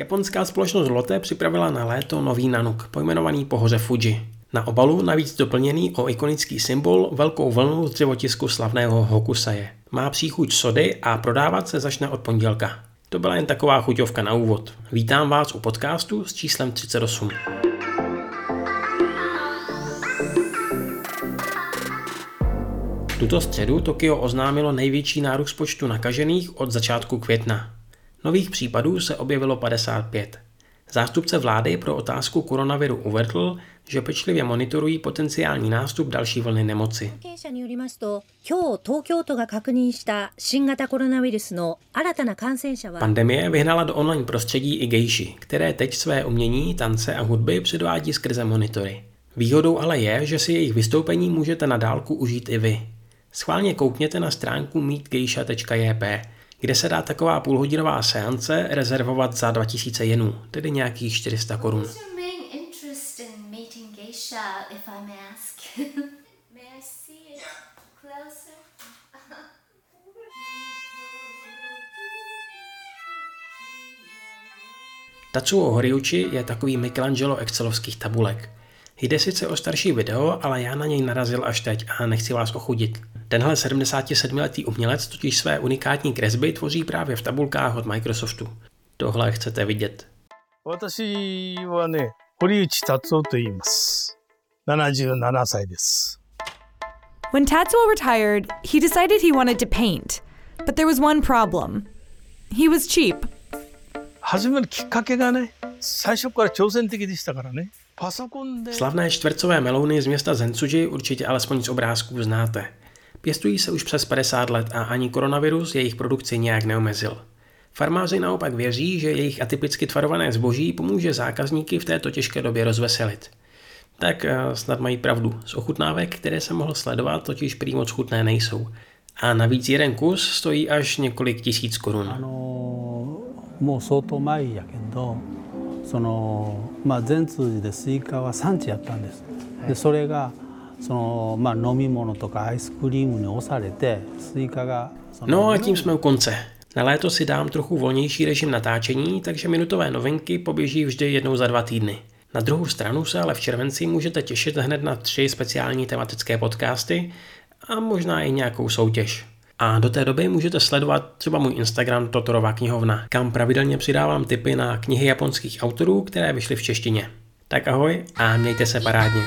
Japonská společnost Lotte připravila na léto nový nanuk, pojmenovaný po hoře Fuji. Na obalu navíc doplněný o ikonický symbol velkou vlnu z dřevotisku slavného Hokusaje. Má příchuť sody a prodávat se začne od pondělka. To byla jen taková chuťovka na úvod. Vítám vás u podcastu s číslem 38. Tuto středu Tokio oznámilo největší nárůst počtu nakažených od začátku května. Nových případů se objevilo 55. Zástupce vlády pro otázku koronaviru uvedl, že pečlivě monitorují potenciální nástup další vlny nemoci. Pandemie vyhnala do online prostředí i gejši, které teď své umění, tance a hudby předvádí skrze monitory. Výhodou ale je, že si jejich vystoupení můžete na dálku užít i vy. Schválně koukněte na stránku meetgeisha.jp, kde se dá taková půlhodinová seance rezervovat za 2000 jenů, tedy nějakých 400 korun. Tatsuo Horiuchi je takový Michelangelo excelovských tabulek. Jde sice o starší video, ale já na něj narazil až teď a nechci vás ochudit. Tenhle 77-letý umělec totiž své unikátní kresby tvoří právě v tabulkách od Microsoftu. Tohle chcete vidět. 私はね、堀内達夫と言います。77歳です。When Tatsuo retired, he decided he wanted to paint. But there was one problem. He was cheap. 始めるきっかけがね、最初から挑戦的でしたからね。 Slavné čtvercové melouny z města Zensuji určitě alespoň z obrázků znáte. Pěstují se už přes 50 let a ani koronavirus jejich produkci nějak neomezil. Farmáři naopak věří, že jejich atypicky tvarované zboží pomůže zákazníky v této těžké době rozveselit. Tak eh, snad mají pravdu. Z ochutnávek, které jsem mohl sledovat, totiž prý moc chutné nejsou. A navíc jeden kus stojí až několik tisíc korun. Ano, その、まあ、全通寺でスイカは産地やったんです。でそれがその、まあ、飲み物とかアイスクリームに押されてスイカが No a tím jsme u konce. Na léto si dám trochu volnější režim natáčení, takže minutové novinky poběží vždy jednou za dva týdny. Na druhou stranu se ale v červenci můžete těšit hned na tři speciální tematické podcasty a možná i nějakou soutěž. A do té doby můžete sledovat třeba můj Instagram Totorová knihovna, kam pravidelně přidávám tipy na knihy japonských autorů, které vyšly v češtině. Tak ahoj a mějte se parádně.